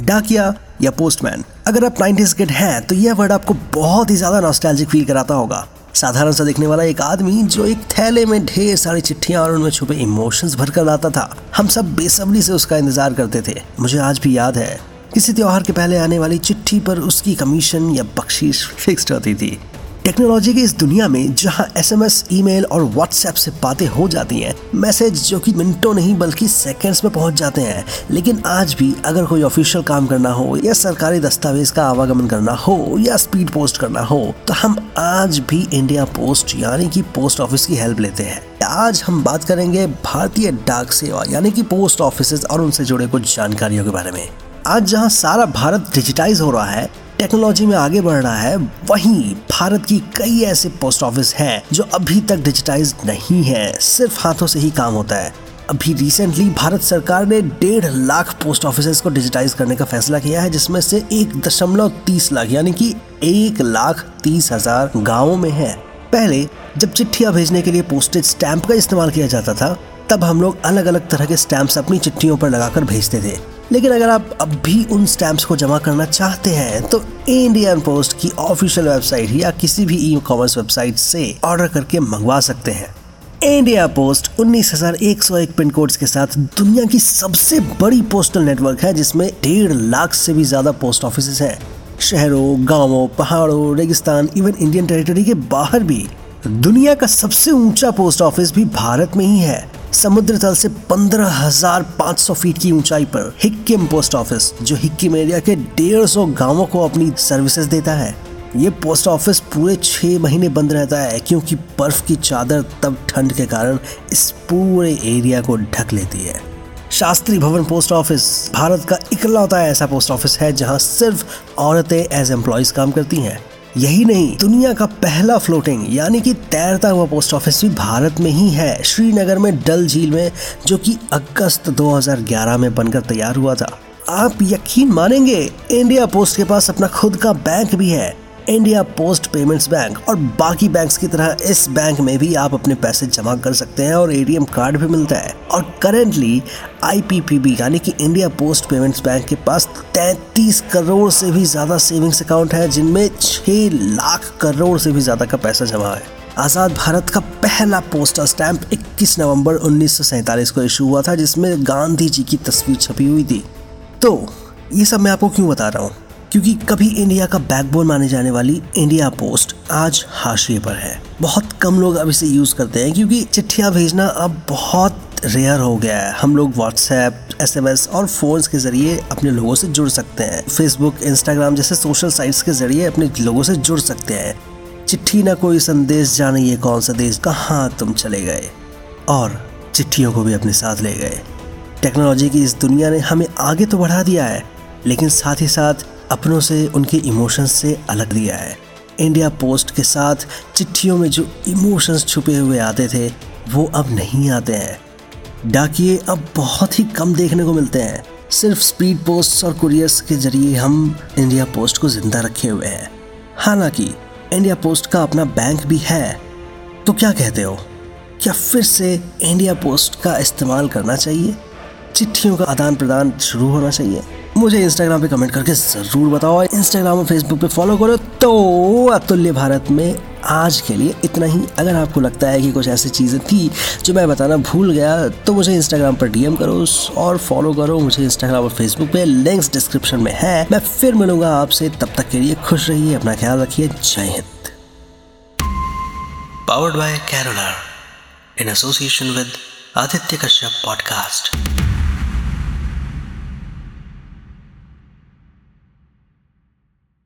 डाकिया या पोस्टमैन। अगर आप 90s किड हैं तो यह वर्ड आपको बहुत ही ज़्यादा नॉस्टैल्जिक फील कराता होगा। साधारण सा दिखने वाला एक आदमी जो एक थैले में ढेर सारी चिट्ठियाँ और उनमें छुपे इमोशंस भरकर लाता था। हम सब बेसब्री से उसका इंतज़ार करते थे। मुझे आज भी याद है। किसी त्योहार के पहले आने वाली चिट्ठी पर उसकी कमीशन या बख्शीश फिक्स्ड होती थी। टेक्नोलॉजी की इस दुनिया में जहाँ एसएमएस, ईमेल और व्हाट्सएप से बातें हो जाती हैं मैसेज जो कि मिनटों नहीं बल्कि सेकंड्स में पहुँच जाते हैं लेकिन आज भी अगर कोई ऑफिशियल काम करना हो या सरकारी दस्तावेज़ का आवागमन करना हो या स्पीड पोस्ट करना हो तो हम आज भी इंडिया पोस्ट यानी कि पोस्ट ऑफ़िस की हेल्प लेते हैं। आज हम बात करेंगे भारतीय डाक सेवा यानी कि पोस्ट ऑफ़िस और उनसे जुड़े कुछ जानकारियों के बारे में। आज जहाँ सारा भारत डिजिटाइज हो रहा है टेक्नोलॉजी में आगे बढ़ रहा है, वहीं भारत की कई ऐसे पोस्ट ऑफ़िस हैं जो अभी तक डिजिटाइज नहीं है, सिर्फ़ हाथों से ही काम होता है। अभी रिसेंटली भारत सरकार ने डेढ़ लाख पोस्ट ऑफ़िस को डिजिटाइज करने का फैसला किया है, जिसमें से एक दशमलव तीस लाख, यानी कि एक लाख तीस हज़ार गाँवों में है। पहले, जब चिट्ठियाँ भेजने के लिए पोस्टेज स्टैंप का इस्तेमाल किया जाता था, तब हम लोग अलग अलग तरह के स्टैंप्स अपनी चिट्ठियों पर लगाकर भेजते थे। लेकिन अगर आप अब भी उन स्टैंप्स को जमा करना चाहते हैं तो इंडियन पोस्ट की ऑफिशियल वेबसाइट या किसी भी ई कॉमर्स वेबसाइट से ऑर्डर करके मंगवा सकते हैं। इंडिया पोस्ट 19,101 पिन कोड्स के साथ दुनिया की सबसे बड़ी पोस्टल नेटवर्क है जिसमें डेढ़ लाख से भी ज़्यादा पोस्ट ऑफ़िस हैं। शहरों गाँवों पहाड़ों रेगिस्तान इवन इंडियन टेरिटरी के बाहर भी दुनिया का सबसे ऊँचा पोस्ट ऑफ़िस भी भारत में ही है। समुद्र तल से 15,500 फीट की ऊंचाई पर हिक्किम पोस्ट ऑफ़िस जो हिक्किम एरिया के डेढ़ सौ गाँवों को अपनी सर्विसेज़ देता है। ये पोस्ट ऑफ़िस पूरे छह महीने बंद रहता है क्योंकि बर्फ़ की चादर तब ठंड के कारण इस पूरे एरिया को ढक लेती है। शास्त्री भवन पोस्ट ऑफ़िस भारत का इकलौता ऐसा पोस्ट ऑफ़िस है जहाँ सिर्फ़ औरतें एज एम्प्लॉयज़ काम करती हैं। यही नहीं, दुनिया का पहला फ्लोटिंग यानी कि तैरता हुआ पोस्ट ऑफ़िस भी भारत में ही है। श्रीनगर में डल झील में, जो कि अगस्त 2011 में बनकर तैयार हुआ था। आप यकीन मानेंगे इंडिया पोस्ट के पास अपना खुद का बैंक भी है। इंडिया पोस्ट पेमेंट्स बैंक और बाकी बैंक्स की तरह इस बैंक में भी आप अपने पैसे जमा कर सकते हैं और एटीएम कार्ड भी मिलता है। और करेंटली आईपीपीबी यानी कि इंडिया पोस्ट पेमेंट्स बैंक के पास 33 करोड़ से भी ज़्यादा सेविंग्स अकाउंट है, जिनमें 6 लाख करोड़ से भी ज़्यादा का पैसा जमा है। आज़ाद भारत का पहला पोस्टल स्टैंप 21 नवंबर उन्नीस को इशू हुआ था, जिसमें गांधी जी की तस्वीर छपी हुई थी। तो ये सब मैं आपको क्यों बता रहा हूँ? क्योंकि कभी इंडिया का बैकबोन माने जाने वाली इंडिया पोस्ट आज हाशिए पर है। बहुत कम लोग अब इसे यूज़ करते हैं क्योंकि चिट्ठियाँ भेजना अब बहुत रेयर हो गया है। हम लोग व्हाट्सएप एस एम एस और फोन्स के ज़रिए अपने लोगों से जुड़ सकते हैं। फेसबुक इंस्टाग्राम जैसे सोशल साइट्स के ज़रिए अपने लोगों से जुड़ सकते हैं। चिट्ठी ना कोई संदेश, जाने ये कौन सा देश, कहाँ तुम चले गए? और चिट्ठियों को भी अपने साथ ले गए। टेक्नोलॉजी की इस दुनिया ने हमें आगे तो बढ़ा दिया है, लेकिन साथ ही साथ अपनों से, उनके इमोशंस से अलग दिया है। इंडिया पोस्ट के साथ चिट्ठियों में जो इमोशंस छुपे हुए आते थे, वो अब नहीं आते हैं। डाकिए अब बहुत ही कम देखने को मिलते हैं। सिर्फ़ स्पीड पोस्ट और कुरियर्स के ज़रिए हम इंडिया पोस्ट को ज़िंदा रखे हुए हैं। हालाँकि इंडिया पोस्ट का अपना बैंक भी है। तो क्या कहते हो? क्या फिर से इंडिया पोस्ट का इस्तेमाल करना चाहिए? चिट्ठियों का आदान प्रदान शुरू होना चाहिए? मुझे इंस्टाग्राम पे कमेंट करके ज़रूर बताओ इंस्टाग्राम और फेसबुक पे फॉलो करो। तो अतुल्य भारत में आज के लिए इतना ही। अगर आपको लगता है कि कुछ ऐसी चीज़ें थी जो मैं बताना भूल गया तो मुझे इंस्टाग्राम पर डीएम करो और फॉलो करो। मुझे इंस्टाग्राम और फेसबुक पे लिंक्स डिस्क्रिप्शन में है। मैं फिर मिलूँगा आपसे। तब तक के लिए खुश रहिए, अपना ख्याल रखिए। जय Hind. Powered by Caroler in association with Aditya Kashyap podcast